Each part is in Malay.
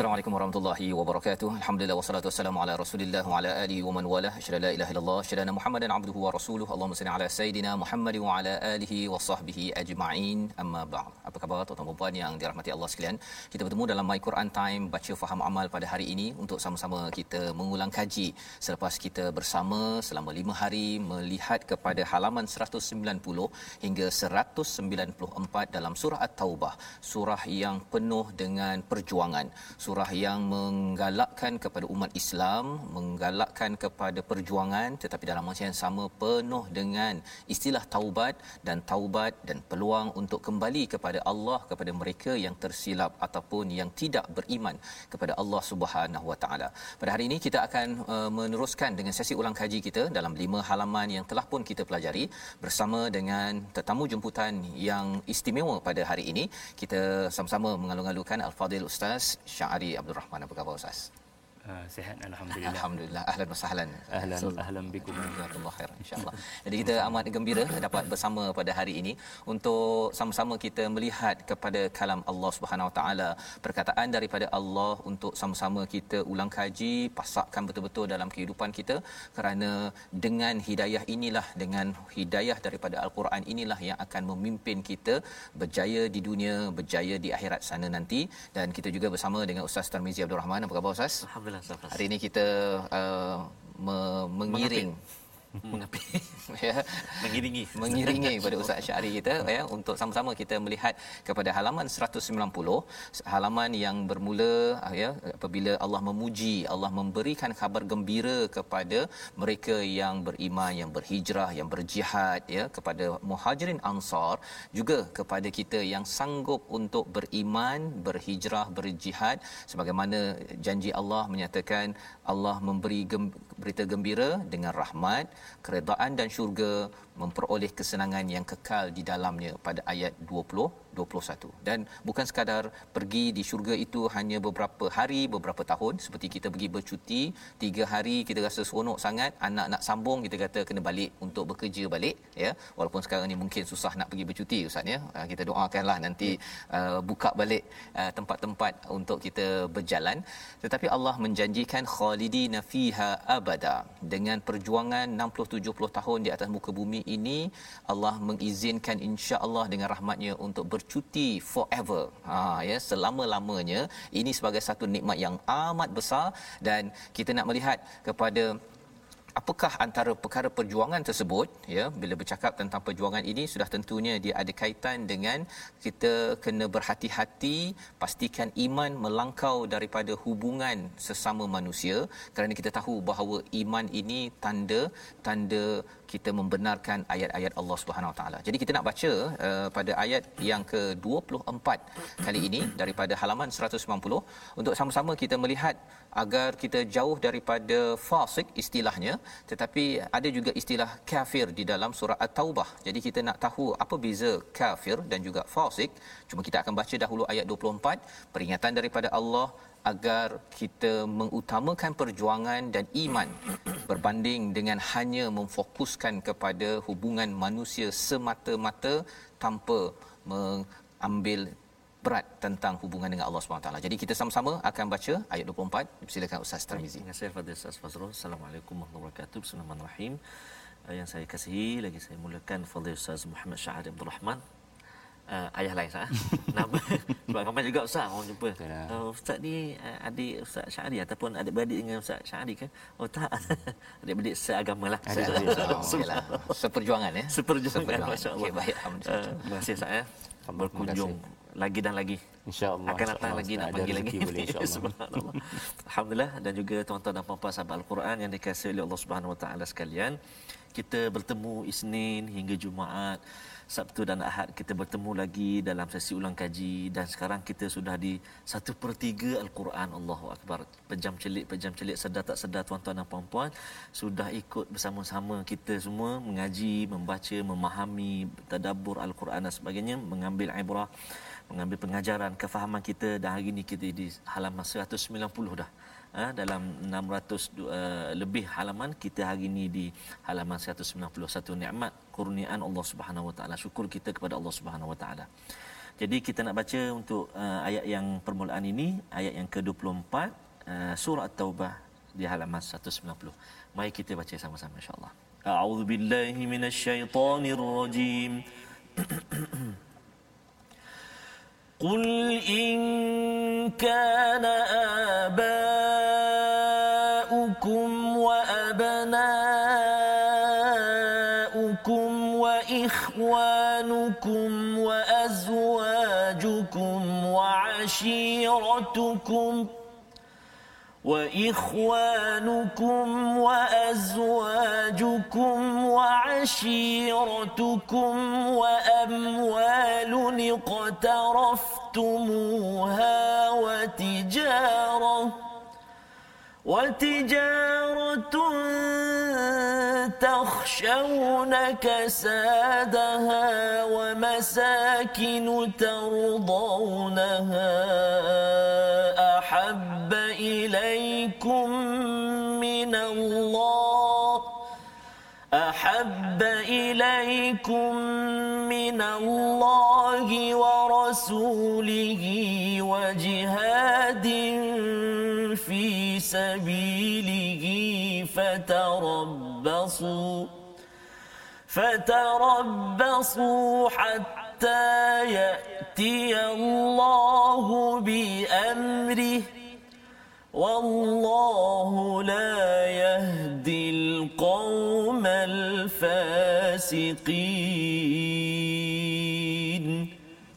etc Assalamualaikum warahmatullahi wabarakatuh. Alhamdulillah wassalatu wassalamu ala Rasulillah wa ala alihi wa man wala. Asyhadu la ilaha illallah, asyhadu Muhammadan abduhu wa rasuluhu. Allahumma salli ala sayidina Muhammad wa ala alihi wa sahbihi ajma'in. Amma ba'd. Apa khabar tuan-tuan dan puan yang dirahmati Allah sekalian? Kita bertemu dalam My Quran Time baca faham amal pada hari ini untuk sama-sama kita mengulang kaji selepas kita bersama selama 5 hari melihat kepada halaman 190 hingga 194 dalam surah At-Taubah, surah yang penuh dengan perjuangan surah yang menggalakkan kepada umat Islam, menggalakkan kepada perjuangan tetapi dalam masa yang sama penuh dengan istilah taubat dan taubat dan peluang untuk kembali kepada Allah kepada mereka yang tersilap ataupun yang tidak beriman kepada Allah Subhanahu Wa Taala. Pada hari ini kita akan uh, meneruskan dengan sesi ulang kaji kita dalam lima halaman yang telah pun kita pelajari bersama dengan tetamu jemputan yang istimewa pada hari ini. Kita sama-sama mengalung-alungkan Al-Fadil Ustaz Syahari Abdul Rahman apa khabar Ustaz? Uh, sihat alhamdulillah. Alhamdulillah. Ahlan wa sahlan. Ahlan ahlan bikum. Jazakallahu khair insya-Allah. Jadi kita amat gembira dapat bersama pada hari ini untuk sama-sama kita melihat kepada kalam Allah Subhanahu Wa Taala, perkataan daripada Allah untuk sama-sama kita ulang kaji, pasakkan betul-betul dalam kehidupan kita kerana dengan hidayah inilah dengan hidayah daripada al-Quran inilah yang akan memimpin kita berjaya di dunia, berjaya di akhirat sana nanti dan kita juga bersama dengan Ustaz Tarmizi Abdul Rahman. Apa khabar Ustaz? Alhamdulillah Ustaz. Hari ini kita uh, me- mengiring. Mengapi? ya. Mengiringi. mengiringi kepada Ustaz Syari kita ya. Untuk sama-sama kita melihat kepada halaman 190 halaman yang bermula ya apabila Allah memuji Allah memberikan kabar gembira kepada mereka yang beriman yang berhijrah yang berjihad ya kepada muhajirin ansar juga kepada kita yang sanggup untuk beriman berhijrah berjihad. Sebagaimana janji Allah menyatakan Allah memberi gem- berita gembira dengan rahmat keredaan dan syurga memperoleh kesenangan yang kekal di dalamnya pada ayat 20 21 dan bukan sekadar pergi di syurga itu hanya beberapa hari beberapa tahun. Seperti kita pergi bercuti 3 hari kita rasa seronok sangat anak nak sambung kita kata kena balik untuk bekerja balik ya. Walaupun sekarang ni mungkin susah nak pergi bercuti ustaz ya. Uh, kita doakanlah nanti uh, buka balik uh, tempat-tempat untuk kita berjalan. Tetapi Allah menjanjikan khalidina fiha abada. Dengan perjuangan 60 70 tahun di atas muka bumi ini Allah mengizinkan insya-Allah dengan rahmatnya untuk bercuti forever. Ha ya selama-lamanya. Ini sebagai satu nikmat yang amat besar dan kita nak melihat kepada apakah antara perkara perjuangan tersebut ya bila bercakap tentang perjuangan ini sudah tentunya dia ada kaitan dengan kita kena berhati-hati pastikan iman melangkau daripada hubungan sesama manusia. Kerana kita tahu bahawa iman ini tanda tanda kita membenarkan ayat-ayat Allah Subhanahu Wa Taala. Jadi kita nak baca uh, pada ayat yang ke-24 kali ini daripada halaman 190 untuk sama-sama kita melihat agar kita jauh daripada fasik istilahnya tetapi ada juga istilah kafir di dalam surah at-taubah. Jadi kita nak tahu apa beza kafir dan juga fasik. Cuma kita akan baca dahulu ayat 24 peringatan daripada Allah agar kita mengutamakan perjuangan dan iman berbanding dengan hanya memfokuskan kepada hubungan manusia semata-mata tanpa mengambil berat tentang hubungan dengan Allah SWT. Jadi kita sama-sama akan baca ayat 24. Silakan Ustaz Tarmizi. Terima kasih Fadil Ustaz Fazrul. Assalamualaikum warahmatullahi wabarakatuh. Bismillahirrahmanirrahim. Uh, Yang saya kasihi lagi saya mulakan Fadil Ustaz Muhammad Syahad Abdul Rahman uh, ayah lain sah. Nama sebab ramai juga ustaz orang jumpa. Uh, ustaz ni uh, adik ustaz Syahri ataupun adik-beradik dengan ustaz Syahri kan? Oh tak. adik-beradik seagama lah. Seagama. Oh, yalah. Seperjuangan ya. Seperjuangan Seperjuangan. masya-Allah. Okey, baik, alhamdulillah. Uh, terima kasih Ustaz ya. Berkunjung lagi dan lagi. InsyaAllah. Akan datang lagi nak panggil lagi. boleh insyaAllah. Subhanallah. Alhamdulillah dan juga tuan-tuan dan puan-puan sahabat Al-Quran yang dikasihi oleh Allah Subhanahu Wa Taala sekalian. Kita bertemu Isnin hingga Jumaat. Sabtu dan Ahad kita bertemu lagi dalam sesi ulang kaji dan sekarang kita sudah di satu per tiga Al-Quran. Allahu Akbar. Pejam celik pejam celik. Sedar tak sedar tuan-tuan dan puan-puan sudah ikut bersama-sama kita semua mengaji membaca memahami tadabbur Al-Quran dan sebagainya mengambil ibrah mengambil pengajaran kefahaman kita. Dan hari ini kita di halaman 190 dah ha, dalam 600 uh, lebih halaman kita hari ini di halaman 191 nikmat kurniaan Allah Subhanahu Wa Taala syukur kita kepada Allah Subhanahu Wa Taala jadi kita nak baca untuk uh, ayat yang permulaan ini ayat yang ke-24 uh, surah at-taubah di halaman 190 mari kita baca sama-sama insyaallah a'udzubillahi minasyaitonirrajim قل إن كان آباؤكم وعشيرتكم وإخوانكم وأزواجكم وعشيرتكم وأموال اقترفتموها وتجارة وتجارة تخشون كسادها ومساكن ترضونها أحب إليكم من الله أحب إليكم من الله ورسوله وجهاد سبيله فتربصوا فتربصوا حتى يأتي الله بأمره. والله لا يهدي القوم الفاسقين.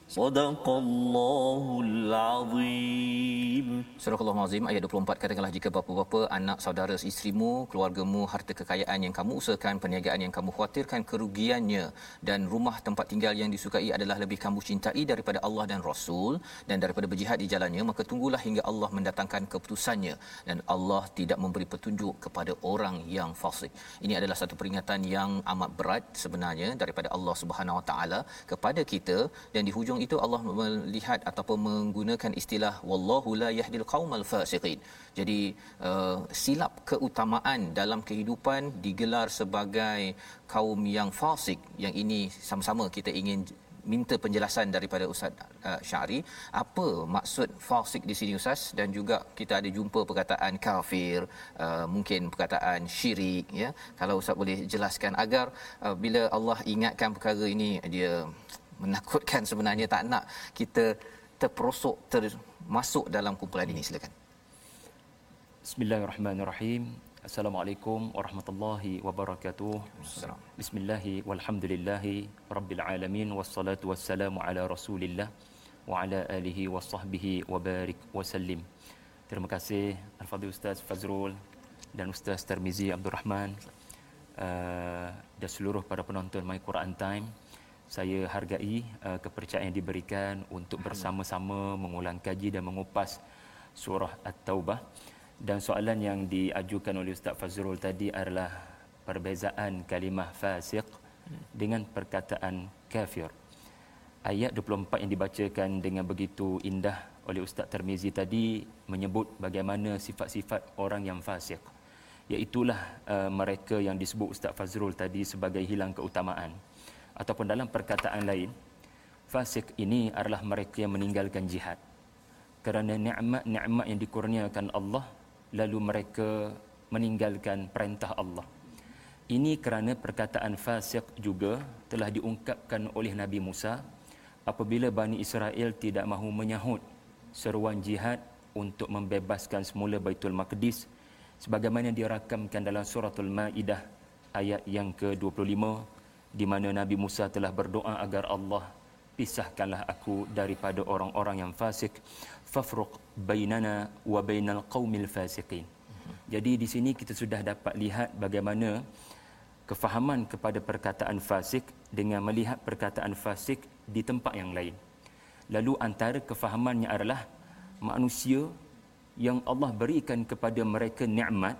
صدق الله العظيم. Surah Al-Azim ayat 24 katakanlah jika bapa-bapa, anak, saudara, isterimu, keluargamu, harta kekayaan yang kamu usahakan, perniagaan yang kamu khawatirkan kerugiannya dan rumah tempat tinggal yang disukai adalah lebih kamu cintai daripada Allah dan Rasul dan daripada berjihad di jalannya maka tunggulah hingga Allah mendatangkan keputusannya dan Allah tidak memberi petunjuk kepada orang yang fasik. Ini adalah satu peringatan yang amat berat sebenarnya daripada Allah Subhanahu Wa Taala kepada kita dan di hujung itu Allah melihat ataupun menggunakan istilah wallahu la yahdil qaumal fasiqin. Jadi uh, silap keutamaan dalam kehidupan digelar sebagai kaum yang fasik. Yang ini sama-sama kita ingin minta penjelasan daripada Ustaz uh, Syari apa maksud fasik di sini Ustaz dan juga kita ada jumpa perkataan kafir uh, mungkin perkataan syirik ya kalau Ustaz boleh jelaskan agar uh, bila Allah ingatkan perkara ini dia menakutkan sebenarnya tak nak kita terperosok termasuk dalam kumpulan ini silakan Bismillahirrahmanirrahim. Assalamualaikum warahmatullahi wabarakatuh. Assalamualaikum. Bismillahi walhamdulillahi rabbil alamin wassalatu wassalamu ala Rasulillah wa ala alihi wa sahbihi wa barik wa sallim. Terima kasih Al-Fadhil Ustaz Fazrul dan Ustaz Tarmizi Abdul Rahman uh, dan seluruh para penonton My Quran Time. Saya hargai uh, kepercayaan yang diberikan untuk bersama-sama mengulang kaji dan mengupas surah At-Taubah. Dan soalan yang diajukan oleh Ustaz Fazrul tadi adalah perbezaan kalimah fasiq dengan perkataan kafir. Ayat 24 yang dibacakan dengan begitu indah oleh Ustaz Termizi tadi menyebut bagaimana sifat-sifat orang yang fasik. Iaitulah uh, mereka yang disebut Ustaz Fazrul tadi sebagai hilang keutamaan. Ataupun dalam perkataan lain, fasik ini adalah mereka yang meninggalkan jihad. Kerana nikmat-nikmat yang dikurniakan Allah lalu mereka meninggalkan perintah Allah. Ini kerana perkataan fasik juga telah diungkapkan oleh Nabi Musa apabila Bani Israel tidak mahu menyahut seruan jihad untuk membebaskan semula Baitul Maqdis sebagaimana dirakamkan dalam suratul Maidah ayat yang ke-25 di mana Nabi Musa telah berdoa agar Allah pisahkanlah aku daripada orang-orang yang fasik fafruq bainana wa bainal qaumil fasiqin jadi di sini kita sudah dapat lihat bagaimana kefahaman kepada perkataan fasik dengan melihat perkataan fasik di tempat yang lain. Lalu antara kefahamannya adalah manusia yang Allah berikan kepada mereka nikmat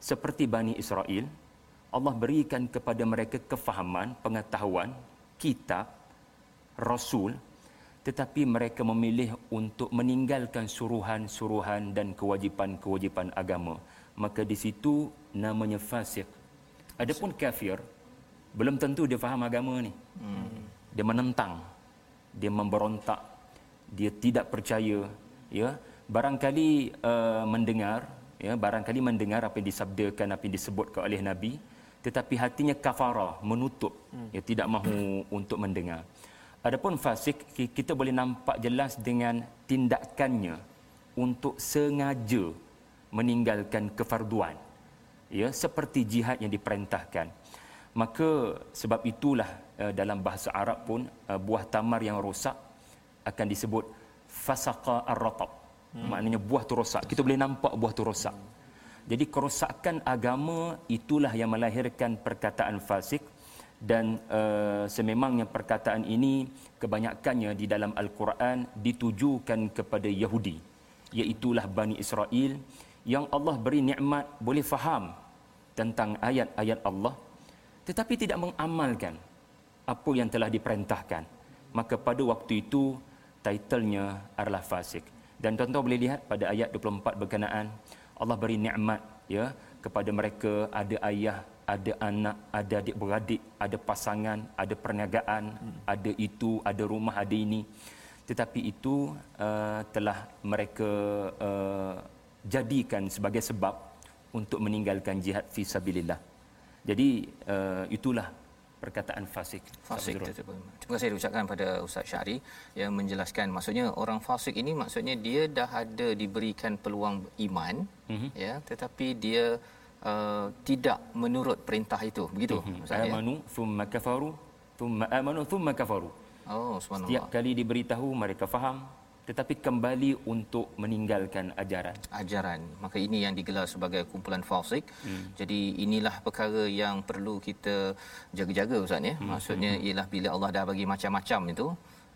seperti Bani Israel, Allah berikan kepada mereka kefahaman, pengetahuan, kitab, rasul, tetapi mereka memilih untuk meninggalkan suruhan-suruhan dan kewajipan-kewajipan agama. Maka di situ namanya fasik. Adapun kafir, belum tentu dia faham agama ni. Hmm. Dia menentang, dia memberontak, dia tidak percaya, ya. Barangkali uh, mendengar, ya, barangkali mendengar apa yang disabdakan, apa yang disebutkan oleh Nabi, tetapi hatinya kafara, menutup, hmm. ya tidak mahu untuk mendengar. Adapun fasik kita boleh nampak jelas dengan tindakannya untuk sengaja meninggalkan kefarduan. Ya, seperti jihad yang diperintahkan. Maka sebab itulah uh, dalam bahasa Arab pun uh, buah tamar yang rosak akan disebut fasaqa ar-ratab. Hmm. Maknanya buah tu rosak. Kita boleh nampak buah tu rosak. Hmm. Jadi kerosakan agama itulah yang melahirkan perkataan fasik dan uh, sememangnya perkataan ini kebanyakannya di dalam al-Quran ditujukan kepada Yahudi iaitulah Bani Israel yang Allah beri nikmat boleh faham tentang ayat-ayat Allah tetapi tidak mengamalkan apa yang telah diperintahkan. Maka pada waktu itu titlenya adalah fasik. Dan tuan-tuan boleh lihat pada ayat 24 berkenaan Allah beri nikmat ya kepada mereka ada ayah ada anak ada adik beradik ada pasangan ada perniagaan hmm. ada itu ada rumah ada ini tetapi itu uh, telah mereka uh, jadikan sebagai sebab untuk meninggalkan jihad fi sabilillah jadi uh, itulah perkataan fasik. Fasik. Terima kasih diucapkan pada Ustaz Syari yang menjelaskan maksudnya orang fasik ini maksudnya dia dah ada diberikan peluang iman mm-hmm. ya tetapi dia uh, tidak menurut perintah itu begitu mm-hmm. Ustaz ya? amanu thumma kafaru thumma amanu thumma kafaru. Oh subhanallah. Setiap kali diberitahu mereka faham tetapi kembali untuk meninggalkan ajaran. Ajaran. Maka ini yang digelar sebagai kumpulan falsik. Hmm. Jadi inilah perkara yang perlu kita jaga-jaga Ustaz ya. Hmm. Maksudnya hmm. ialah bila Allah dah bagi macam-macam itu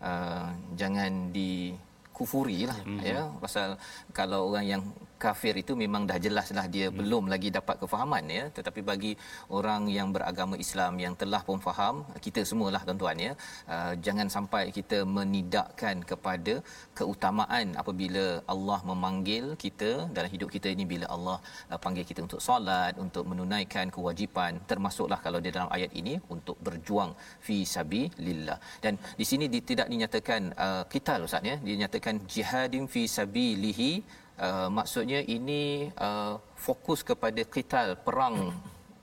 uh, jangan di kufuri lah hmm. ya pasal kalau orang yang kafir itu memang dah jelaslah dia hmm. belum lagi dapat kefahaman ya. Tetapi bagi orang yang beragama Islam yang telah pun faham kita semualah tuan-tuan ya. Uh, jangan sampai kita menidakkan kepada keutamaan apabila Allah memanggil kita dalam hidup kita ini bila Allah uh, panggil kita untuk solat untuk menunaikan kewajipan termasuklah kalau di dalam ayat ini untuk berjuang fi sabilillah. Dan di sini tidak dinyatakan uh, kita ustaz ya dinyatakan jihadin fi sabilihi Uh, maksudnya ini uh, fokus kepada qital perang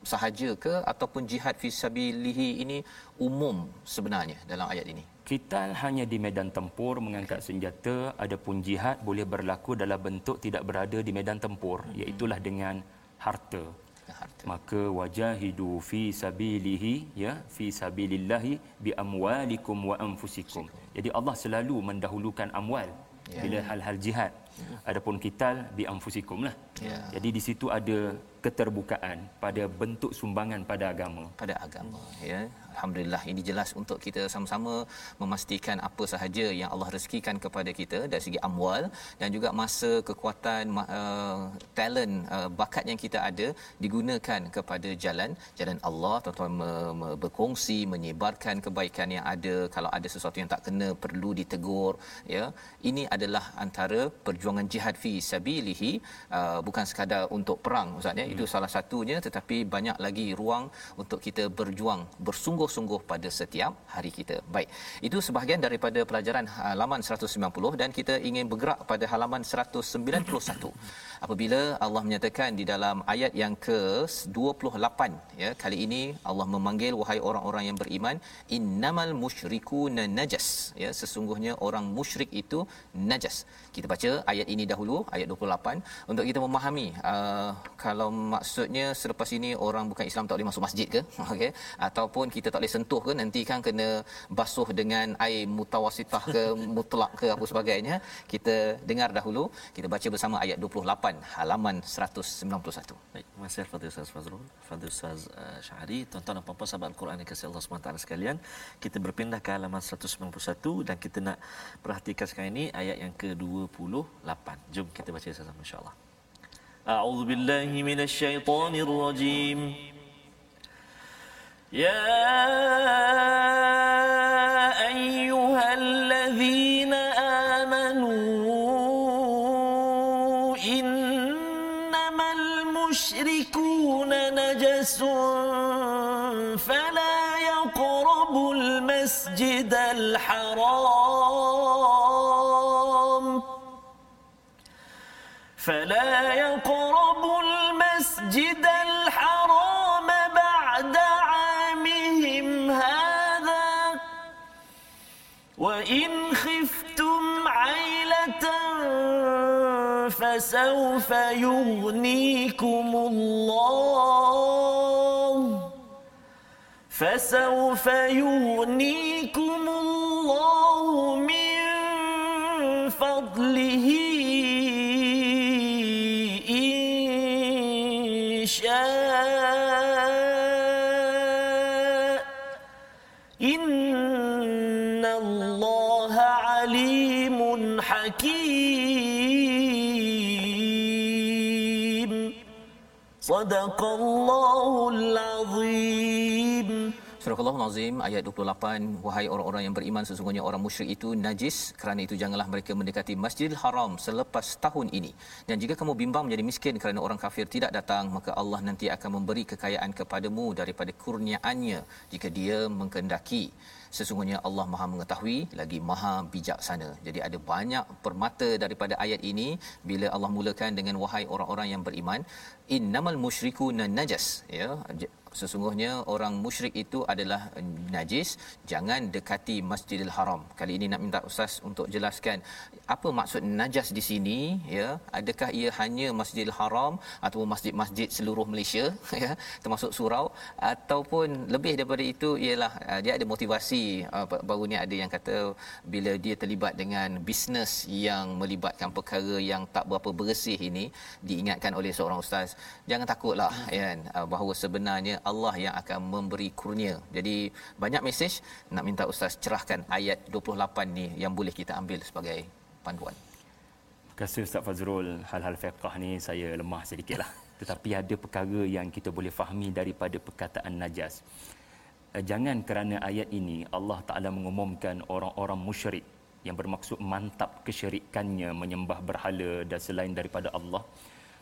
sahaja ke ataupun jihad fi sabilihi ini umum sebenarnya dalam ayat ini qital hanya di medan tempur mengangkat senjata adapun jihad boleh berlaku dalam bentuk tidak berada di medan tempur hmm. iaitu dengan harta harta. maka wajahidu fi sabilihi ya fi sabilillahi bi amwalikum wa anfusikum jadi Allah selalu mendahulukan amwal ya. bila hal-hal jihad Adapun kital bi anfusikum lah. Ya. Jadi di situ ada keterbukaan pada bentuk sumbangan pada agama. Pada agama ya. Alhamdulillah ini jelas untuk kita sama-sama memastikan apa sahaja yang Allah rezekikan kepada kita dari segi amwal dan juga masa kekuatan uh, talent uh, bakat yang kita ada digunakan kepada jalan jalan Allah tuan-tuan me- me- berkongsi menyebarkan kebaikan yang ada kalau ada sesuatu yang tak kena perlu ditegur ya ini adalah antara perjuangan jihad fi sabilihi uh, bukan sekadar untuk perang ustaz ya. Itu salah satunya tetapi banyak lagi ruang untuk kita berjuang bersungguh-sungguh pada setiap hari kita. Baik itu sebahagian daripada pelajaran halaman 190 dan kita ingin bergerak pada halaman 191 apabila Allah menyatakan di dalam ayat yang ke-28 ya kali ini Allah memanggil wahai orang-orang yang beriman innamal musyrikuna najas. Ya sesungguhnya orang musyrik itu najas. Kita baca ayat ini dahulu ayat 28 untuk kita memahami uh, kalau maksudnya selepas ini orang bukan Islam tak boleh masuk masjid ke okey ataupun kita tak boleh sentuh ke nanti kan kena basuh dengan air mutawasitah ke mutlak ke apa sebagainya kita dengar dahulu kita baca bersama ayat 28 halaman 191. Baik, terima kasih Fadil Ustaz Fazrul, Fadil Ustaz uh, Syahari, tuan-tuan dan puan-puan sahabat Al-Quran yang kasih Allah SWT sekalian. Kita berpindah ke halaman 191 dan kita nak perhatikan sekarang ini ayat yang ke-28. Jom kita baca sama-sama insya-Allah. أعوذ بالله من الشيطان الرجيم. يا أيها الذين آمنوا إنما المشركون نجس فلا يقربوا المسجد الحرام. فلا يقربوا المسجد الحرام بعد عامهم هذا. وإن خفتم عيلة فسوف يغنيكم الله. فسوف يغنيكم الله من فضله Sadaqallahul Azim. Surahul Azim ayat 28 wahai orang-orang yang beriman sesungguhnya orang musyrik itu najis kerana itu janganlah mereka mendekati Masjidil Haram selepas tahun ini dan jika kamu bimbang menjadi miskin kerana orang kafir tidak datang maka Allah nanti akan memberi kekayaan kepadamu daripada kurniaannya jika dia mengkehendaki sesungguhnya Allah Maha mengetahui lagi Maha bijaksana. Jadi ada banyak permata daripada ayat ini bila Allah mulakan dengan wahai orang-orang yang beriman innamal musyrikuna najas ya sesungguhnya orang musyrik itu adalah najis. Jangan dekati Masjidil Haram. Kali ini nak minta ustaz untuk jelaskan apa maksud najas di sini ya? Adakah ia hanya Masjidil Haram atau masjid-masjid seluruh Malaysia ya? Termasuk surau? Ataupun lebih daripada itu ialah uh, dia ada motivasi uh, baru ni ada yang kata bila dia terlibat dengan bisnes yang melibatkan perkara yang tak berapa bersih ini diingatkan oleh seorang ustaz jangan takutlah uh, bahawa sebenarnya Allah yang akan memberi kurnia. Jadi banyak mesej nak minta ustaz cerahkan ayat 28 ni yang boleh kita ambil sebagai panduan. Terima kasih Ustaz Fazrul. Hal-hal fiqh ni saya lemah sedikitlah. Tetapi ada perkara yang kita boleh fahami daripada perkataan najas. Eh, jangan kerana ayat ini Allah Taala mengumumkan orang-orang musyrik yang bermaksud mantap kesyirikannya menyembah berhala dan selain daripada Allah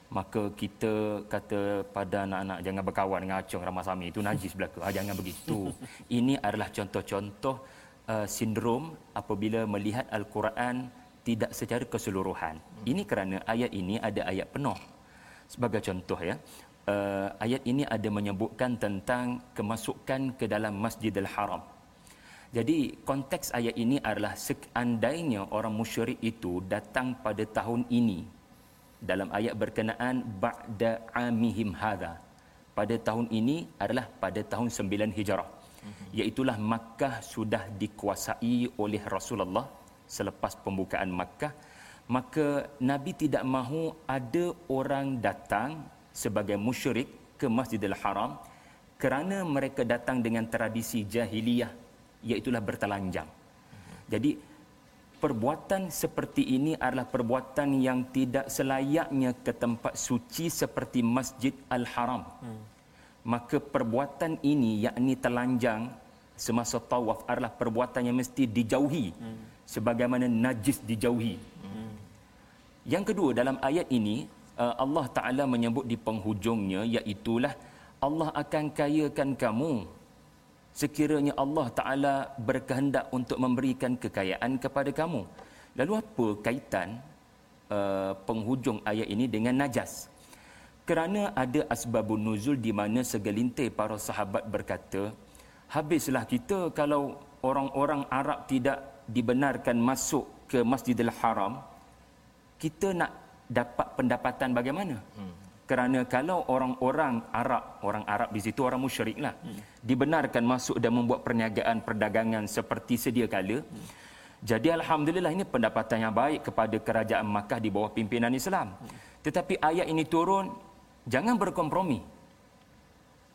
maka kita kata pada anak-anak jangan berkawan dengan acung ramasami itu najis belaka. Ha, jangan begitu. Ini adalah contoh-contoh uh, sindrom apabila melihat al-Quran tidak secara keseluruhan. Ini kerana ayat ini ada ayat penuh. Sebagai contoh ya uh, ayat ini ada menyebutkan tentang kemasukan ke dalam Masjidil Haram. Jadi konteks ayat ini adalah seandainya orang musyrik itu datang pada tahun ini dalam ayat berkenaan ba'da amihim hadha. Pada tahun ini adalah pada tahun 9 Hijrah. Iaitulah Makkah sudah dikuasai oleh Rasulullah selepas pembukaan Makkah. Maka Nabi tidak mahu ada orang datang sebagai musyrik ke Masjidil Haram kerana mereka datang dengan tradisi jahiliyah iaitulah bertelanjang. Jadi perbuatan seperti ini adalah perbuatan yang tidak selayaknya ke tempat suci seperti Masjid Al-Haram. Hmm. Maka perbuatan ini yakni telanjang semasa tawaf adalah perbuatan yang mesti dijauhi hmm. sebagaimana najis dijauhi. Hmm. Yang kedua dalam ayat ini uh, Allah Taala menyebut di penghujungnya iaitu Allah akan kayakan kamu sekiranya Allah Taala berkehendak untuk memberikan kekayaan kepada kamu. Lalu apa kaitan uh, penghujung ayat ini dengan najas? Kerana ada asbabun nuzul di mana segelintir para sahabat berkata, habislah kita kalau orang-orang Arab tidak dibenarkan masuk ke Masjidil Haram, kita nak dapat pendapatan bagaimana? Hmm. Kerana kalau orang-orang Arab, orang Arab di situ orang musyrik lah, hmm. dibenarkan masuk dan membuat perniagaan perdagangan seperti sedia kala, hmm. jadi Alhamdulillah ini pendapatan yang baik kepada kerajaan Makkah di bawah pimpinan Islam. Hmm. Tetapi ayat ini turun, jangan berkompromi.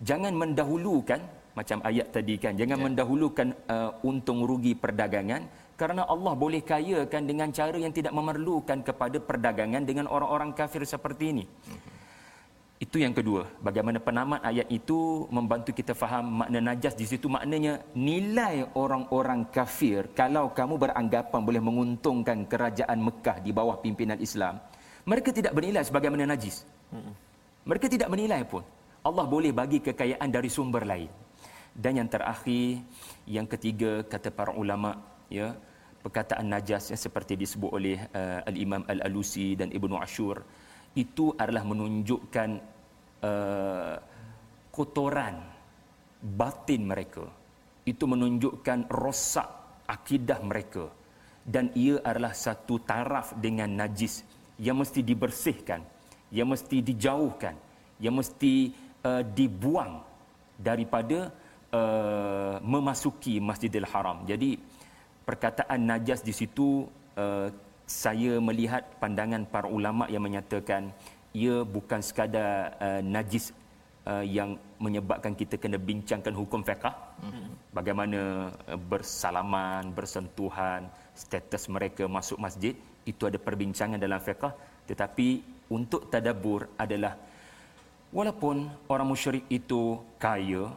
Jangan mendahulukan, macam ayat tadi kan, jangan yeah. mendahulukan uh, untung rugi perdagangan, kerana Allah boleh kayakan dengan cara yang tidak memerlukan kepada perdagangan dengan orang-orang kafir seperti ini. Itu yang kedua. Bagaimana penamat ayat itu membantu kita faham makna najas di situ. Maknanya nilai orang-orang kafir kalau kamu beranggapan boleh menguntungkan kerajaan Mekah di bawah pimpinan Islam. Mereka tidak bernilai sebagaimana najis. Mereka tidak menilai pun. Allah boleh bagi kekayaan dari sumber lain. Dan yang terakhir, yang ketiga kata para ulama' ya perkataan najas yang seperti disebut oleh uh, al-Imam Al-Alusi dan Ibnu Ashur itu adalah menunjukkan uh, kotoran batin mereka. Itu menunjukkan rosak akidah mereka. Dan ia adalah satu taraf dengan najis. Yang mesti dibersihkan. Yang mesti dijauhkan. Yang mesti uh, dibuang daripada uh, memasuki Masjidil Haram. Jadi perkataan najas di situ uh, saya melihat pandangan para ulama yang menyatakan ia bukan sekadar uh, najis uh, yang menyebabkan kita kena bincangkan hukum fiqh mm-hmm. bagaimana uh, bersalaman bersentuhan status mereka masuk masjid itu ada perbincangan dalam fiqh tetapi untuk tadabbur adalah walaupun orang musyrik itu kaya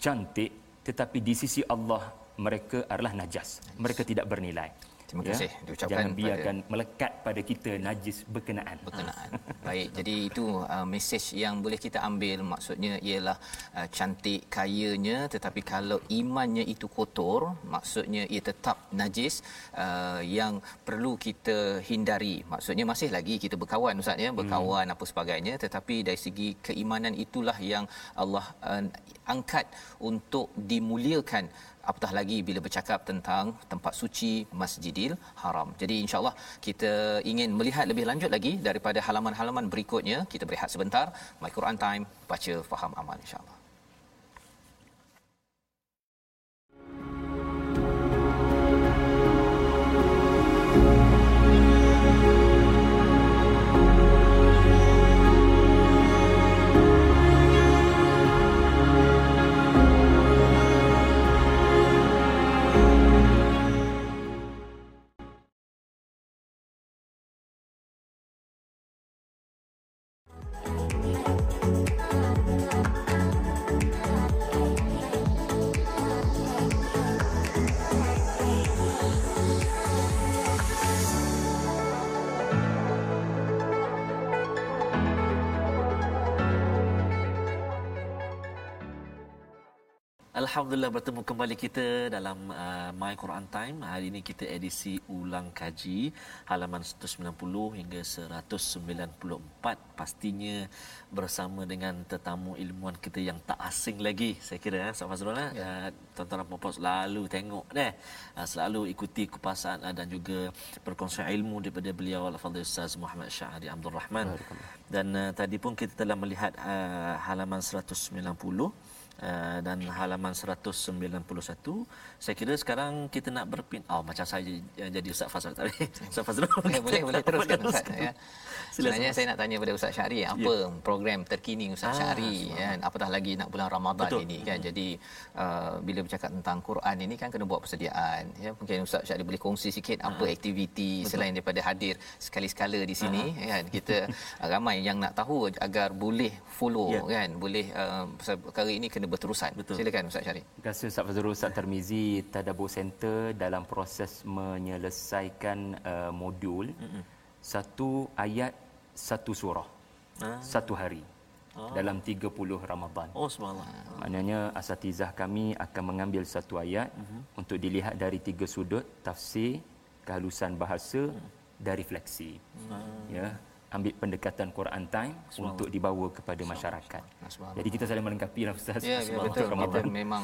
cantik tetapi di sisi Allah mereka adalah najas. Mereka tidak bernilai. Terima kasih ya? diucapkan Jangan biarkan pada... melekat pada kita najis berkenaan. Berkenaan. Baik, jadi itu uh, mesej yang boleh kita ambil maksudnya ialah uh, cantik kayanya tetapi kalau imannya itu kotor maksudnya ia tetap najis uh, yang perlu kita hindari. Maksudnya masih lagi kita berkawan ustaz ya, berkawan hmm. apa sebagainya tetapi dari segi keimanan itulah yang Allah uh, angkat untuk dimuliakan apatah lagi bila bercakap tentang tempat suci Masjidil Haram. Jadi insya-Allah kita ingin melihat lebih lanjut lagi daripada halaman-halaman berikutnya. Kita berehat sebentar. My Quran Time baca faham amal insya-Allah. Alhamdulillah bertemu kembali kita dalam uh, My Quran Time. Hari ini kita edisi ulang kaji halaman 190 hingga 194. Pastinya bersama dengan tetamu ilmuwan kita yang tak asing lagi. Saya kira eh Ustaz Fazrul eh. Ya. Uh, tuan-tuan puan selalu tengok deh. Uh, selalu ikuti kupasan uh, dan juga perkongsian ilmu daripada beliau Al-Fadhil Ustaz Muhammad Syahri Abdul Rahman. Dan uh, tadi pun kita telah melihat uh, halaman 190 Uh, dan halaman 191 saya kira sekarang kita nak berpin oh macam saya jadi Ustaz Fazrul tadi Ustaz Fazrul ya, boleh boleh teruskan Ustaz ya sebenarnya saya nak tanya pada Ustaz Syahri apa ya. program terkini Ustaz ah, Syahri kan apatah lagi nak bulan Ramadan Betul. ini kan hmm. jadi uh, bila bercakap tentang Quran ini kan kena buat persediaan ya mungkin Ustaz Syahri boleh kongsi sikit ah. apa aktiviti Betul. selain daripada hadir sekali-sekala di sini ah. kan kita ramai yang nak tahu agar boleh follow ya. kan boleh uh, perkara ini kena berterusan. Betul. Silakan Ustaz Syarif. Terima kasih Ustaz Fazrul Ustaz Termizi Tadabur Center dalam proses menyelesaikan uh, modul mm-hmm. satu ayat satu surah Ah. satu hari dalam 30 Ramadan. Oh subhanallah. Maknanya asatizah kami akan mengambil satu ayat uh-huh. untuk dilihat dari tiga sudut tafsir, kehalusan bahasa uh-huh. dan refleksi. Uh-huh. Ya, ambil pendekatan Quran time untuk dibawa kepada masyarakat. Jadi kita saling melengkapi lah Ustaz. Ya, ya betul. Kita memang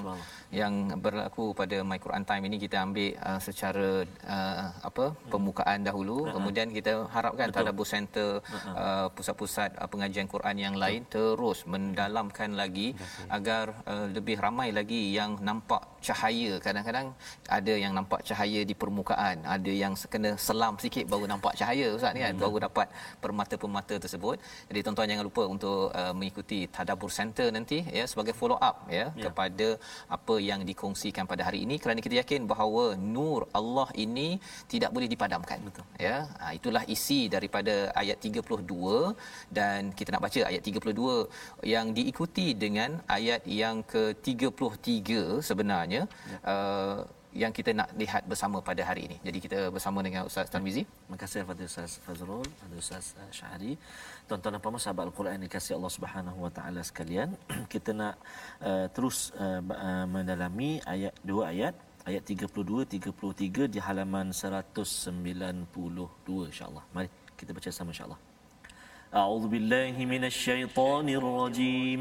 yang berlaku pada My Quran Time ini kita ambil uh, secara uh, apa pembukaan dahulu uh-huh. kemudian kita harapkan Tadabbur Center uh-huh. uh, pusat-pusat uh, pengajian Quran yang lain terus mendalamkan lagi uh-huh. agar uh, lebih ramai lagi yang nampak cahaya. Kadang-kadang ada yang nampak cahaya di permukaan, ada yang kena selam sikit baru nampak cahaya Ustaz ni kan, uh-huh. baru dapat permata-permata tersebut. Jadi tuan-tuan jangan lupa untuk uh, mengikuti Tadabbur Center nanti ya sebagai follow up ya, ya kepada apa yang dikongsikan pada hari ini kerana kita yakin bahawa nur Allah ini tidak boleh dipadamkan. Betul. Ya. Ha, itulah isi daripada ayat 32 dan kita nak baca ayat 32 yang diikuti dengan ayat yang ke-33 sebenarnya ya. uh, yang kita nak lihat bersama pada hari ini. Jadi kita bersama dengan Ustaz Tarmizi. Terima kasih kepada Ustaz Fazrul, kepada Ustaz uh, Syahri. Tuan-tuan dan puan sahabat Al-Quran dikasihi Allah Subhanahu Wa Taala sekalian, kita nak uh, terus uh, uh, mendalami ayat dua ayat ayat 32 33 di halaman 192 insya-Allah. Mari kita baca sama insya-Allah. A'udzu billahi minasyaitonir rajim.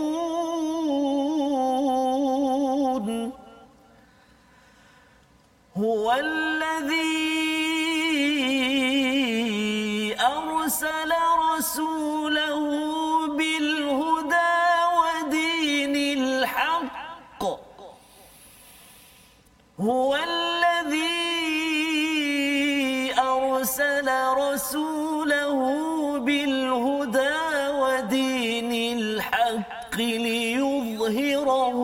هو الذي أرسل رسوله بالهدى ودين الحق ليظهره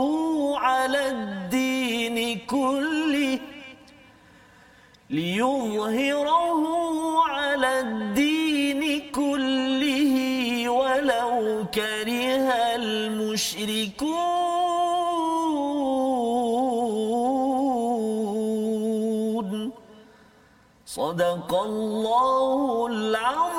على الدين كله ليظهره صدق الله العظيم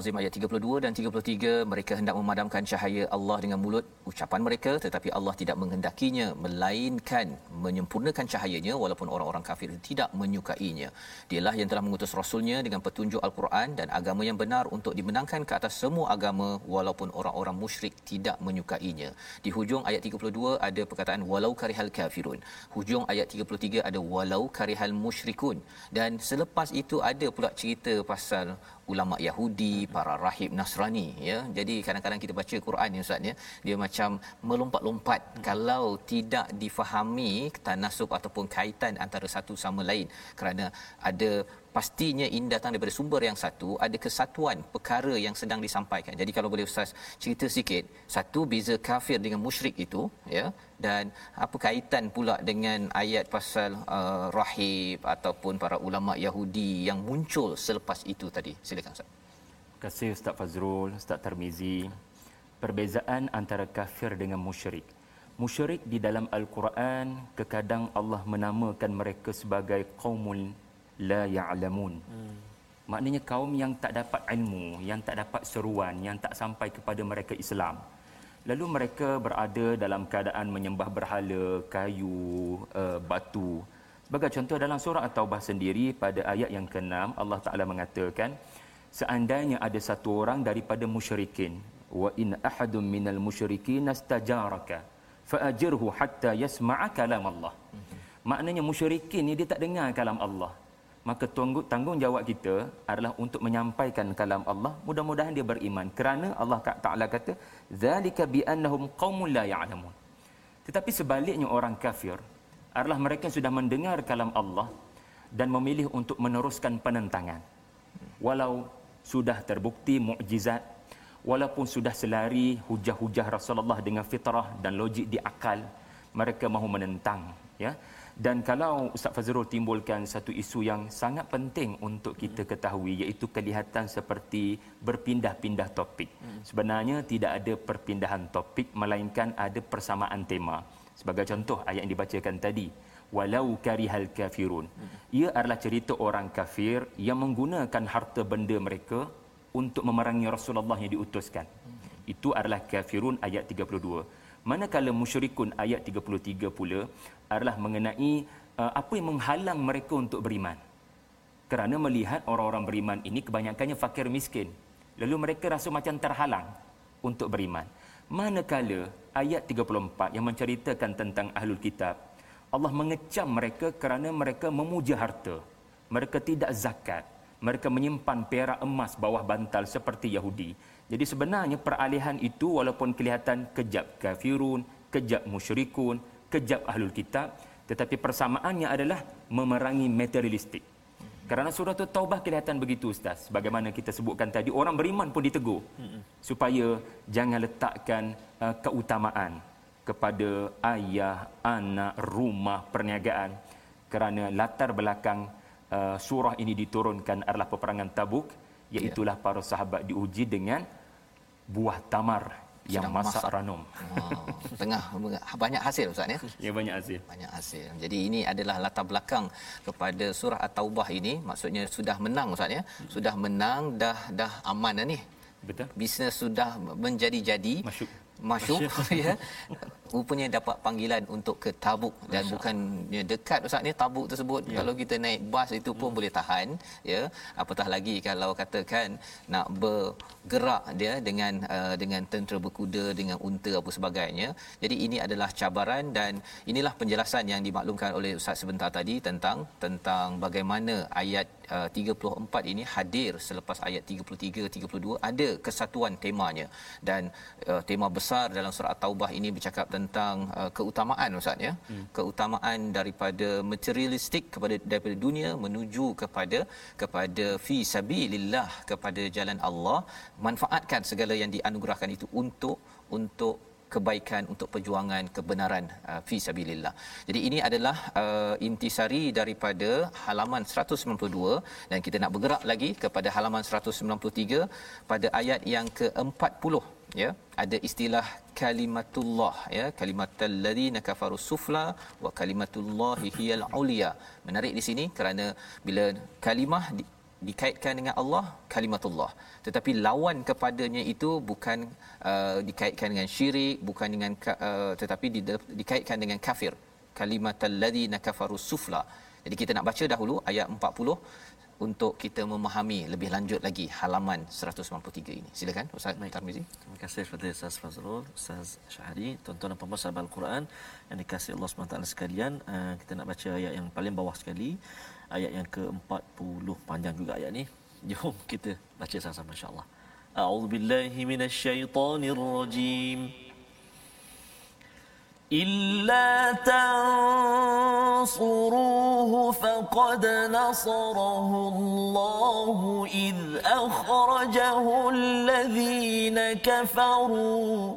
Al-Azim ayat 32 dan 33 mereka hendak memadamkan cahaya Allah dengan mulut ucapan mereka tetapi Allah tidak menghendakinya melainkan menyempurnakan cahayanya walaupun orang-orang kafir tidak menyukainya. Dialah yang telah mengutus rasulnya dengan petunjuk Al-Quran dan agama yang benar untuk dimenangkan ke atas semua agama walaupun orang-orang musyrik tidak menyukainya. Di hujung ayat 32 ada perkataan walau karihal kafirun. Hujung ayat 33 ada walau karihal musyrikun dan selepas itu ada pula cerita pasal ulama Yahudi, para rahib Nasrani ya. Jadi kadang-kadang kita baca Quran ni ustaz ya, dia macam melompat-lompat hmm. kalau tidak difahami tanasub ataupun kaitan antara satu sama lain kerana ada pastinya ini datang daripada sumber yang satu ada kesatuan perkara yang sedang disampaikan jadi kalau boleh ustaz cerita sikit satu beza kafir dengan musyrik itu ya dan apa kaitan pula dengan ayat pasal uh, rahib ataupun para ulama Yahudi yang muncul selepas itu tadi silakan ustaz Terima kasih Ustaz Fazrul, Ustaz Tarmizi. Perbezaan antara kafir dengan musyrik. Musyrik di dalam Al-Quran, kekadang Allah menamakan mereka sebagai qaumul la ya'lamun. Hmm. Maknanya kaum yang tak dapat ilmu, yang tak dapat seruan, yang tak sampai kepada mereka Islam. Lalu mereka berada dalam keadaan menyembah berhala, kayu, uh, batu. Sebagai contoh dalam surah At-Taubah sendiri pada ayat yang ke-6 Allah Taala mengatakan seandainya ada satu orang daripada musyrikin wa in ahadun minal musyrikin astajaraka faajirhu hatta yasma'a kalam Allah. Maknanya musyrikin ni dia tak dengar kalam Allah maka tanggungjawab kita adalah untuk menyampaikan kalam Allah. Mudah-mudahan dia beriman. Kerana Allah Taala kata zalika bi annahum la ya'lamun. Tetapi sebaliknya orang kafir adalah mereka yang sudah mendengar kalam Allah dan memilih untuk meneruskan penentangan. Walau sudah terbukti mukjizat walaupun sudah selari hujah-hujah Rasulullah dengan fitrah dan logik di akal mereka mahu menentang ya. Dan kalau Ustaz Fazrul timbulkan satu isu yang sangat penting untuk kita ketahui iaitu kelihatan seperti berpindah-pindah topik. Sebenarnya tidak ada perpindahan topik melainkan ada persamaan tema. Sebagai contoh ayat yang dibacakan tadi, walau karihal kafirun. Ia adalah cerita orang kafir yang menggunakan harta benda mereka untuk memerangi Rasulullah yang diutuskan. Itu adalah kafirun ayat 32. Manakala musyrikun ayat 33 pula adalah mengenai uh, apa yang menghalang mereka untuk beriman. Kerana melihat orang-orang beriman ini kebanyakannya fakir miskin. Lalu mereka rasa macam terhalang untuk beriman. Manakala ayat 34 yang menceritakan tentang ahlul kitab, Allah mengecam mereka kerana mereka memuja harta. Mereka tidak zakat. Mereka menyimpan perak emas bawah bantal seperti Yahudi. Jadi sebenarnya peralihan itu walaupun kelihatan kejap kafirun, kejap musyrikun, kejap ahlul kitab, tetapi persamaannya adalah memerangi materialistik. Kerana surah tu taubah kelihatan begitu Ustaz. Bagaimana kita sebutkan tadi, orang beriman pun ditegur. Supaya jangan letakkan uh, keutamaan kepada ayah, anak, rumah, perniagaan. Kerana latar belakang uh, surah ini diturunkan adalah peperangan tabuk. Iaitulah ya. para sahabat diuji dengan buah tamar yang masak, masak ranum. Wow. Tengah banyak hasil Ustaz ya. Ya banyak hasil. Banyak hasil. Jadi ini adalah latar belakang kepada surah At-Taubah ini maksudnya sudah menang Ustaz ya. Sudah menang dah dah aman dah ni. Betul. Bisnes sudah menjadi-jadi. Masyuk. Masyuk ya. Rupanya dapat panggilan untuk ke Tabuk. Dan Masya. bukannya dekat ustaz ni Tabuk tersebut. Ya. kalau kita naik bas itu pun hmm. boleh tahan ya. Apatah lagi kalau katakan nak bergerak dia dengan uh, dengan tentera berkuda dengan unta apa sebagainya. Jadi ini adalah cabaran dan inilah penjelasan yang dimaklumkan oleh ustaz sebentar tadi tentang tentang bagaimana ayat uh, 34 ini hadir selepas ayat 33 32 ada kesatuan temanya. Dan uh, tema besar dalam surah taubah ini bercakap tentang tentang uh, keutamaan ustaz ya hmm. keutamaan daripada materialistik kepada daripada dunia menuju kepada kepada fi sabilillah kepada jalan Allah manfaatkan segala yang dianugerahkan itu untuk untuk kebaikan untuk perjuangan kebenaran uh, fi sabilillah. Jadi ini adalah uh, intisari daripada halaman 192 dan kita nak bergerak lagi kepada halaman 193 pada ayat yang ke-40 ya ada istilah kalimatullah ya kalimatul ladzina kafaru sufla wa kalimatullahi hiyal ulia menarik di sini kerana bila kalimah di, dikaitkan dengan Allah kalimatullah. Tetapi lawan kepadanya itu bukan uh, dikaitkan dengan syirik bukan dengan uh, tetapi di, dikaitkan dengan kafir. Kalimatul ladzina kafaru sufla. Jadi kita nak baca dahulu ayat 40 untuk kita memahami lebih lanjut lagi halaman 193 ini. Silakan Ustaz Baik. Tarmizi. Terima kasih kepada Ustaz Fazrul, Ustaz Syahri, tuan-tuan dan pemirsa Al-Quran yang dikasihi Allah SWT sekalian. Uh, kita nak baca ayat yang paling bawah sekali, ayat yang ke-40 panjang juga ayat ni. Jom kita baca sama-sama insya-Allah. A'udzubillahi minasyaitonirrajim. rajim. إلا تنصروه فقد نصره الله إذ أخرجه الذين كفروا.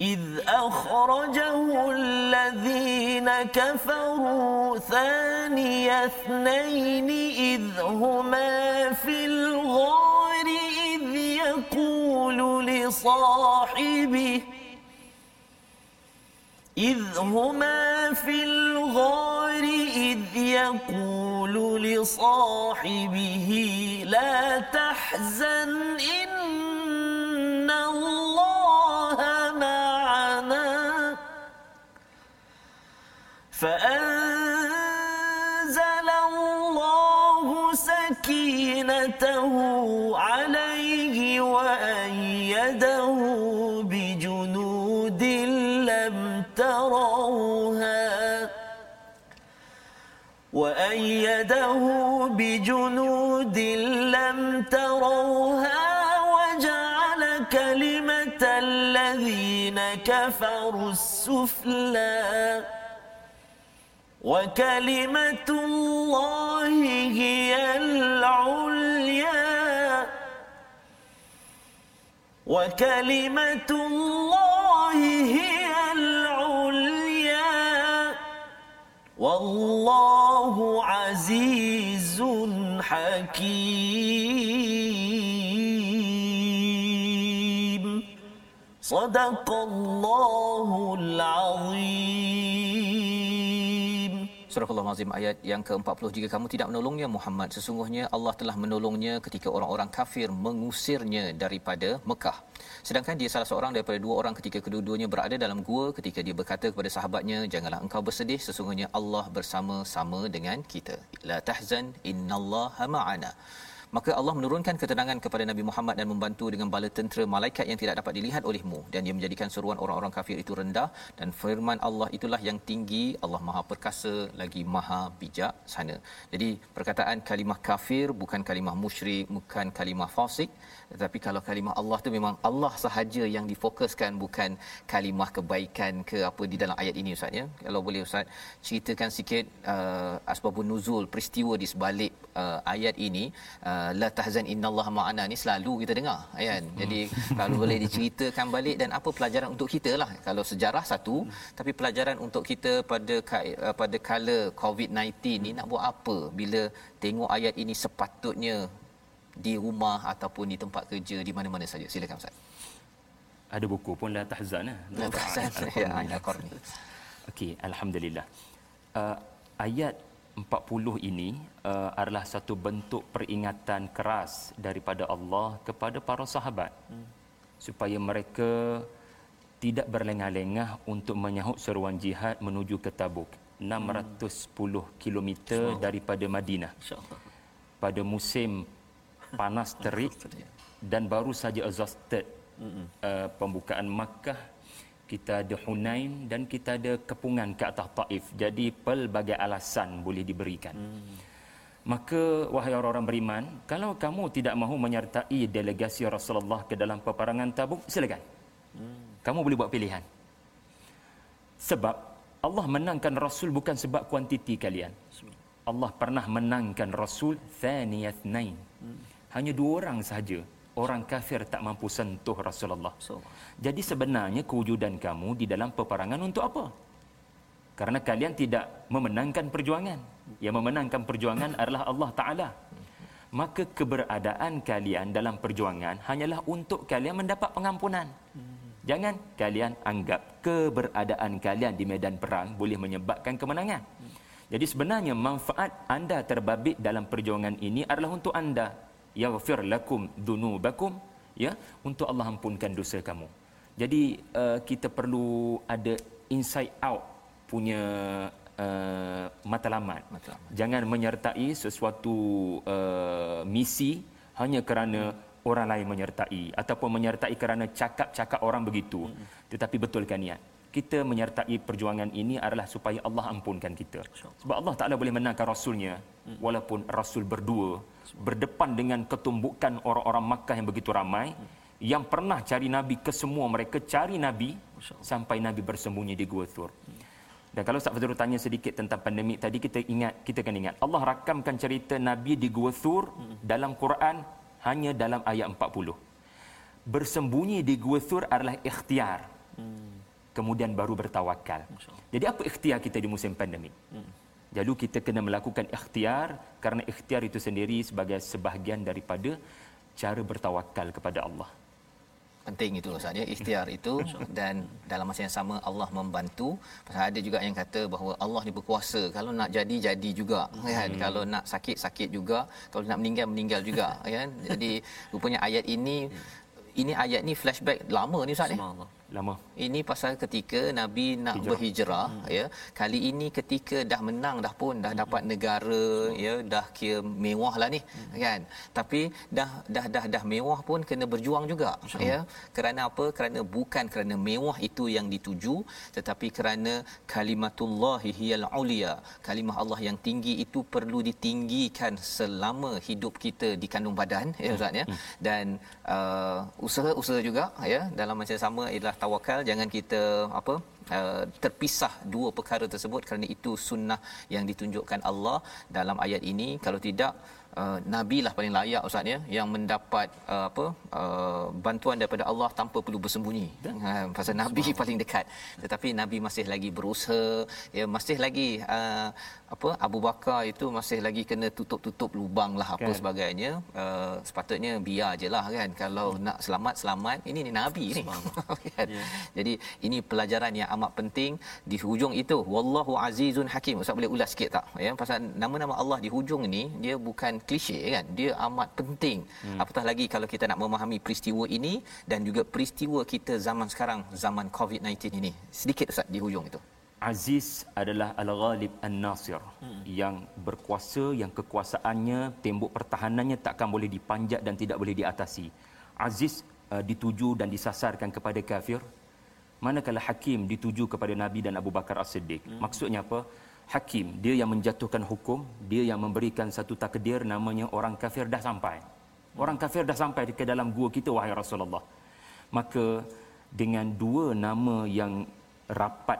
إذ أخرجه الذين كفروا ثاني اثنين إذ هما في الغار إذ يقول لصاحبه إذ هما في الغار إذ يقول لصاحبه لا تحزن إن الله معنا. فأنزل الله سكينته عليه وأيده بجنود لم تروها وجعل كلمة الذين كفروا السفلى. وكلمة الله هي العليا. وكلمة الله هي والله عزيز حكيم. صدق الله العظيم. Surah Al-Azim ayat yang ke-40 jika kamu tidak menolongnya Muhammad sesungguhnya Allah telah menolongnya ketika orang-orang kafir mengusirnya daripada Mekah. Sedangkan dia salah seorang daripada dua orang ketika kedua-duanya berada dalam gua. Ketika dia berkata kepada sahabatnya janganlah engkau bersedih sesungguhnya Allah bersama-sama dengan kita. La tahzan innallaha ma'ana maka Allah menurunkan ketenangan kepada Nabi Muhammad dan membantu dengan bala tentera malaikat yang tidak dapat dilihat olehmu. Dan dia menjadikan seruan orang-orang kafir itu rendah. Dan firman Allah itulah yang tinggi. Allah Maha perkasa lagi Maha bijak sana jadi perkataan kalimah kafir bukan kalimah musyrik bukan kalimah fasik. Tetapi kalau kalimah Allah tu memang Allah sahaja yang difokuskan bukan kalimah kebaikan ke apa di dalam ayat ini ustaz ya. Kalau boleh ustaz ceritakan sikit uh, asbabun nuzul peristiwa di sebalik uh, ayat ini. Uh, la tahzan innallaha ma'ana ni selalu kita dengar kan? Jadi kalau boleh diceritakan balik dan apa pelajaran untuk kita lah. Kalau sejarah satu tapi pelajaran untuk kita pada uh, pada kala covid-19 ni nak buat apa? Bila tengok ayat ini sepatutnya di rumah ataupun di tempat kerja di mana-mana saja. Silakan ustaz. Ada buku pun la tahzan eh? La tahzan. Ya al-qarni. Okey alhamdulillah. Uh, ayat 40 ini uh, adalah satu bentuk peringatan keras daripada Allah kepada para sahabat. Hmm. supaya mereka tidak berlengah-lengah untuk menyahut seruan jihad menuju ke Tabuk. 610 km daripada Madinah. Pada musim panas terik dan baru saja exhausted uh, pembukaan Makkah kita ada Hunain dan kita ada kepungan ke atas Taif. Jadi pelbagai alasan boleh diberikan. Hmm. Maka wahai orang-orang beriman, kalau kamu tidak mahu menyertai delegasi Rasulullah ke dalam peperangan Tabuk, silakan. Hmm. Kamu boleh buat pilihan. Sebab Allah menangkan Rasul bukan sebab kuantiti kalian. Allah pernah menangkan Rasul thaniyatnain. Hmm. Hanya dua orang sahaja orang kafir tak mampu sentuh Rasulullah. Jadi sebenarnya kewujudan kamu di dalam peperangan untuk apa? Karena kalian tidak memenangkan perjuangan. Yang memenangkan perjuangan adalah Allah Taala. Maka keberadaan kalian dalam perjuangan hanyalah untuk kalian mendapat pengampunan. Jangan kalian anggap keberadaan kalian di medan perang boleh menyebabkan kemenangan. Jadi sebenarnya manfaat anda terbabit dalam perjuangan ini adalah untuk anda yaghfir lakum dunubakum ya untuk Allah ampunkan dosa kamu. Jadi uh, kita perlu ada inside out punya uh, matlamat. matlamat. Jangan menyertai sesuatu uh, misi hanya kerana hmm. orang lain menyertai ataupun menyertai kerana cakap-cakap orang begitu. Hmm. Tetapi betulkan niat. Kita menyertai perjuangan ini adalah supaya Allah ampunkan kita. Sebab Allah Taala boleh menangkan rasulnya hmm. walaupun rasul berdua berdepan dengan ketumbukan orang-orang Makkah yang begitu ramai yang pernah cari nabi ke semua mereka cari nabi sampai nabi bersembunyi di gua Thur. Dan kalau Ustaz Fadzul tanya sedikit tentang pandemik tadi kita ingat kita kan ingat Allah rakamkan cerita nabi di gua Thur dalam Quran hanya dalam ayat 40. Bersembunyi di gua Thur adalah ikhtiar. Kemudian baru bertawakal. Jadi apa ikhtiar kita di musim pandemik? Jadi kita kena melakukan ikhtiar kerana ikhtiar itu sendiri sebagai sebahagian daripada cara bertawakal kepada Allah. Penting itu Ustaz ya, ikhtiar itu dan dalam masa yang sama Allah membantu. Pasal ada juga yang kata bahawa Allah ni berkuasa. Kalau nak jadi jadi juga kan. Hmm. Kalau nak sakit sakit juga, kalau nak meninggal meninggal juga kan. Jadi rupanya ayat ini ini ayat ni flashback lama ni Ustaz ya lama. Ini pasal ketika Nabi nak Hijrah. berhijrah hmm. ya. Kali ini ketika dah menang dah pun dah hmm. dapat negara hmm. ya dah kira mewah lah ni hmm. kan. Tapi dah dah dah dah mewah pun kena berjuang juga hmm. ya. Kerana apa? Kerana bukan kerana mewah itu yang dituju tetapi kerana kalimatullah hiyal ulia. Kalimah Allah yang tinggi itu perlu ditinggikan selama hidup kita di kandung badan ya Ustaz ya. Hmm. Dan uh, usaha-usaha juga ya dalam masa sama ialah tawakal jangan kita apa uh, terpisah dua perkara tersebut kerana itu sunnah yang ditunjukkan Allah dalam ayat ini. Kalau tidak uh, nabi lah paling layak ustaz ya yang mendapat uh, apa uh, bantuan daripada Allah tanpa perlu bersembunyi. Uh, pasal nabi paling dekat. Tetapi nabi masih lagi berusaha ya masih lagi uh, apa Abu Bakar itu masih lagi kena tutup-tutup lubang lah apa kan. sebagainya. Uh, sepatutnya biar je lah kan. Kalau hmm. nak selamat selamat. Ini ni nabi ni. Kan? yeah. jadi ini pelajaran yang amat penting. Di hujung itu wallahu azizun hakim. Ustaz boleh ulas sikit tak? Ya pasal nama-nama Allah di hujung ni dia bukan klise kan dia amat penting hmm. apatah lagi kalau kita nak memahami peristiwa ini dan juga peristiwa kita zaman sekarang zaman covid-19 ini sedikit ustaz di hujung itu Aziz adalah Al-Ghalib An-Nasir hmm. yang berkuasa yang kekuasaannya tembok pertahanannya takkan boleh dipanjat dan tidak boleh diatasi. Aziz uh, dituju dan disasarkan kepada kafir. Manakala Hakim dituju kepada Nabi dan Abu Bakar As-Siddiq. Hmm. Maksudnya apa? Hakim dia yang menjatuhkan hukum, dia yang memberikan satu takdir namanya orang kafir dah sampai. Orang kafir dah sampai ke dalam gua kita wahai Rasulullah. Maka dengan dua nama yang rapat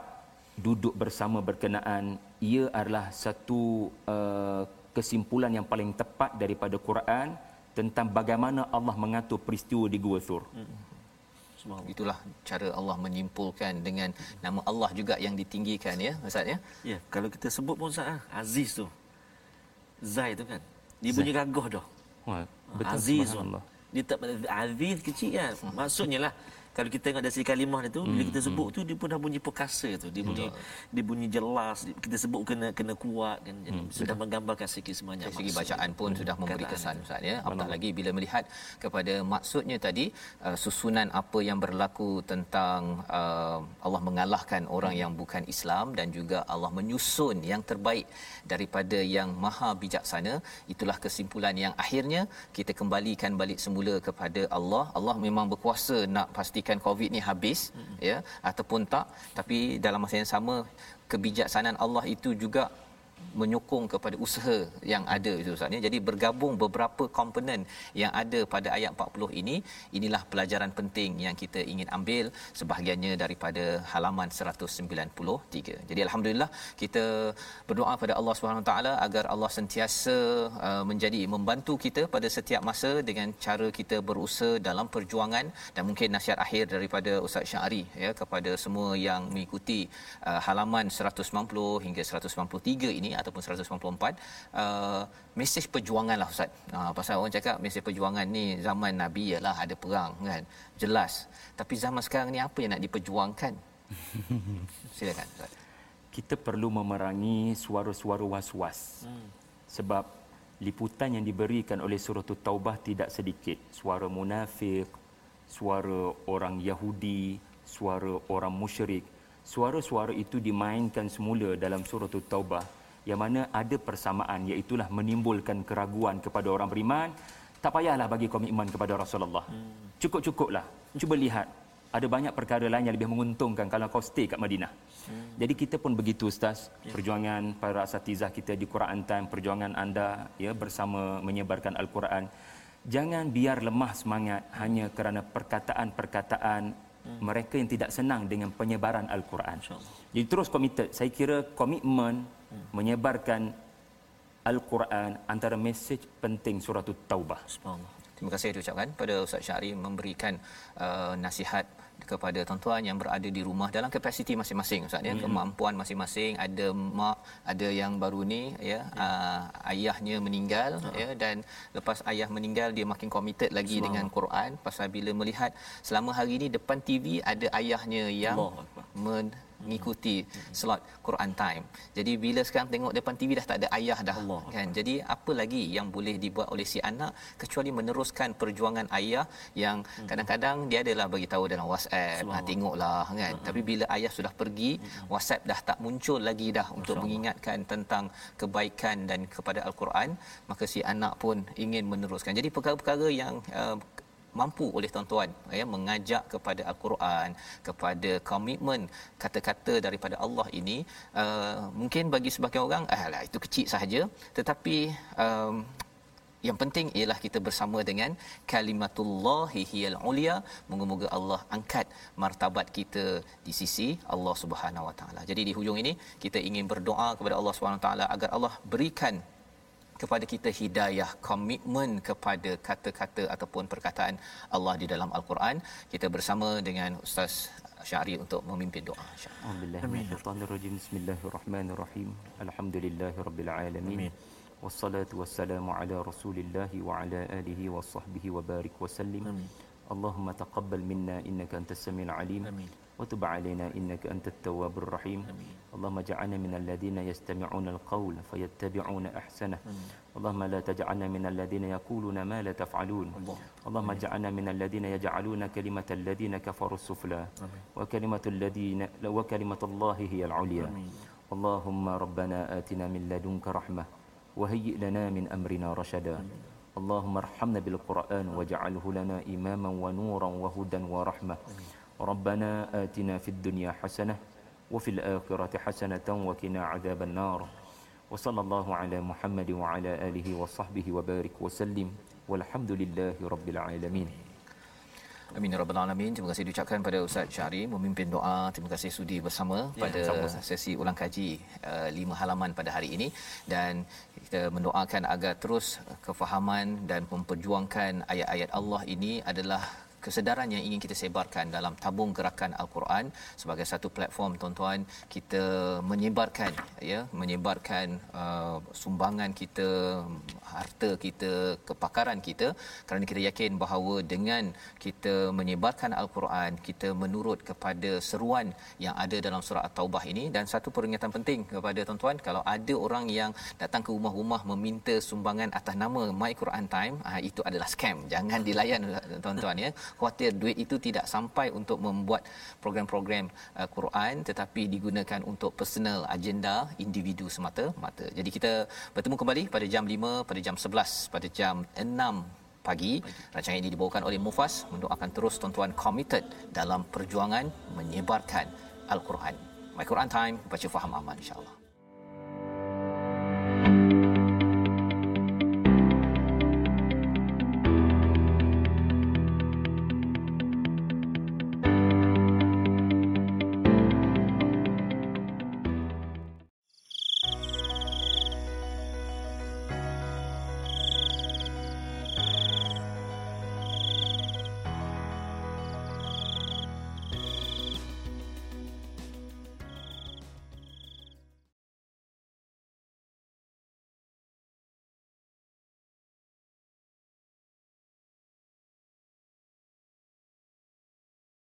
duduk bersama berkenaan ia adalah satu uh, kesimpulan yang paling tepat daripada Quran tentang bagaimana Allah mengatur peristiwa di Gua Thur. Hmm. Itulah cara Allah menyimpulkan dengan nama Allah juga yang ditinggikan ya Ustaz ya. Ya, kalau kita sebut pun Ustaz ah, Aziz tu. Zai tu kan. Dia bunyi gagah dah. Wah, betul Aziz Allah. Dia tak Aziz kecil kan. Maksudnya lah kalau kita tengok dari kalimah itu hmm. bila kita sebut hmm. tu dia pun dah bunyi perkasa tu dia bunyi hmm. dia bunyi jelas kita sebut kena kena kuat kan jadi hmm. sudah menggambarkan segi semuanya dari segi bacaan pun hmm. sudah memberi kesan ustaz ya apatah lagi bila melihat kepada maksudnya tadi uh, susunan apa yang berlaku tentang uh, Allah mengalahkan orang hmm. yang bukan Islam dan juga Allah menyusun yang terbaik daripada yang maha bijaksana itulah kesimpulan yang akhirnya kita kembalikan balik semula kepada Allah Allah memang berkuasa nak pasti pastikan covid ni habis hmm. ya ataupun tak tapi dalam masa yang sama kebijaksanaan Allah itu juga menyokong kepada usaha yang ada itu Ustaz. Jadi bergabung beberapa komponen yang ada pada ayat 40 ini, inilah pelajaran penting yang kita ingin ambil sebahagiannya daripada halaman 193. Jadi alhamdulillah kita berdoa pada Allah Subhanahu taala agar Allah sentiasa uh, menjadi membantu kita pada setiap masa dengan cara kita berusaha dalam perjuangan dan mungkin nasihat akhir daripada Ustaz Syari ya kepada semua yang mengikuti uh, halaman 190 hingga 193 ini ataupun 194 uh, mesej perjuangan lah ustaz. Uh, pasal orang cakap mesej perjuangan ni zaman nabi ialah ada perang kan. Jelas. Tapi zaman sekarang ni apa yang nak diperjuangkan? Silakan ustaz. Kita perlu memerangi suara-suara was-was. Hmm. Sebab liputan yang diberikan oleh surah Taubah tidak sedikit. Suara munafik, suara orang Yahudi, suara orang musyrik. Suara-suara itu dimainkan semula dalam surah Taubah yang mana ada persamaan iaitu menimbulkan keraguan kepada orang beriman. Tak payahlah bagi komitmen kepada Rasulullah. Hmm. cukup-cukuplah. Cuba lihat ada banyak perkara lain yang lebih menguntungkan kalau kau stay kat Madinah. Hmm. jadi kita pun begitu ustaz. Ya. perjuangan para asatizah kita di Quran Time perjuangan anda ya bersama menyebarkan al-Quran. Jangan biar lemah semangat hanya kerana perkataan-perkataan hmm. mereka yang tidak senang dengan penyebaran al-Quran. Jadi terus komited saya kira komitmen menyebarkan Al-Quran antara mesej penting surah Taubah. Terima kasih diucapkan pada Ustaz Syari memberikan uh, nasihat kepada tuan-tuan yang berada di rumah dalam kapasiti masing-masing Ustaz ya, hmm. kemampuan masing-masing, ada mak, ada yang baru ni ya, ya. Uh, ayahnya meninggal uh ya dan lepas ayah meninggal dia makin committed lagi Semang. dengan Quran pasal bila melihat selama hari ini depan TV ada ayahnya yang men- mengikuti slot Quran time. Jadi bila sekarang tengok depan TV dah tak ada ayah dah Allah. kan. Jadi apa lagi yang boleh dibuat oleh si anak kecuali meneruskan perjuangan ayah yang hmm. kadang-kadang dia adalah bagi tahu dalam WhatsApp, ha, tengoklah kan. Hmm. Tapi bila ayah sudah pergi, hmm. WhatsApp dah tak muncul lagi dah untuk mengingatkan tentang kebaikan dan kepada al-Quran, maka si anak pun ingin meneruskan. Jadi perkara-perkara yang uh, mampu oleh tuan-tuan ya mengajak kepada al-Quran kepada komitmen kata-kata daripada Allah ini uh, mungkin bagi sebagian orang alah itu kecil sahaja tetapi um, yang penting ialah kita bersama dengan kalimatullahi hiyal ulia moga-moga Allah angkat martabat kita di sisi Allah Subhanahu Wa Taala. Jadi di hujung ini kita ingin berdoa kepada Allah Subhanahu Wa Taala agar Allah berikan kepada kita hidayah komitmen kepada kata-kata ataupun perkataan Allah di dalam al-Quran. Kita bersama dengan ustaz Syari untuk memimpin doa insyaallah bismillahirrahmanirrahim. Alhamdulillahirabbil alamin. Wassalatu wassalamu ala rasulillah wa ala alihi wa sahbihi wa barik wa sallim. Allahumma taqabbal minna innaka antas samiul alim. Amin وتب علينا إنك أنت التواب الرحيم أمين. اللهم اجعلنا من الذين يستمعون القول فيتبعون أحسنه أمين. اللهم لا تجعلنا من الذين يقولون ما لا تفعلون الله. اللهم اجعلنا من الذين يجعلون كلمة الذين كفروا السفلى وكلمة الذين وكلمة الله هي العليا أمين. اللهم ربنا آتنا من لدنك رحمة وهيئ لنا من أمرنا رشدا أمين. اللهم ارحمنا بالقرآن واجعله لنا إماما ونورا وهدى ورحمة أمين. ربنا آتنا في الدنيا حسنة وفي الآخرة حسنة وقنا عذاب النار وصلى الله على محمد وعلى آله وصحبه وبارك وسلم والحمد لله رب العالمين Amin ya rabbal alamin. Terima kasih diucapkan pada Ustaz Syari memimpin doa. Terima kasih sudi bersama ya, pada sama sesi ulang kaji uh, lima halaman pada hari ini dan kita mendoakan agar terus kefahaman dan memperjuangkan ayat-ayat Allah ini adalah kesedaran yang ingin kita sebarkan dalam tabung gerakan al-Quran. Sebagai satu platform tuan-tuan kita menyebarkan ya menyebarkan uh, sumbangan kita harta kita kepakaran kita. Kerana kita yakin bahawa dengan kita menyebarkan al-Quran kita menurut kepada seruan yang ada dalam surah at-taubah ini. Dan satu peringatan penting kepada tuan-tuan kalau ada orang yang datang ke rumah-rumah meminta sumbangan atas nama My Quran Time uh, itu adalah scam. Jangan dilayan tuan-tuan ya khuatir duit itu tidak sampai untuk membuat program-program uh, Quran tetapi digunakan untuk personal agenda individu semata-mata. Jadi kita bertemu kembali pada jam 5 pada jam 11 pada jam 6 pagi. Rancangan ini dibawakan oleh Mufas mendoakan terus tuan-tuan committed dalam perjuangan menyebarkan Al-Quran. My Quran Time baca faham aman insya-Allah.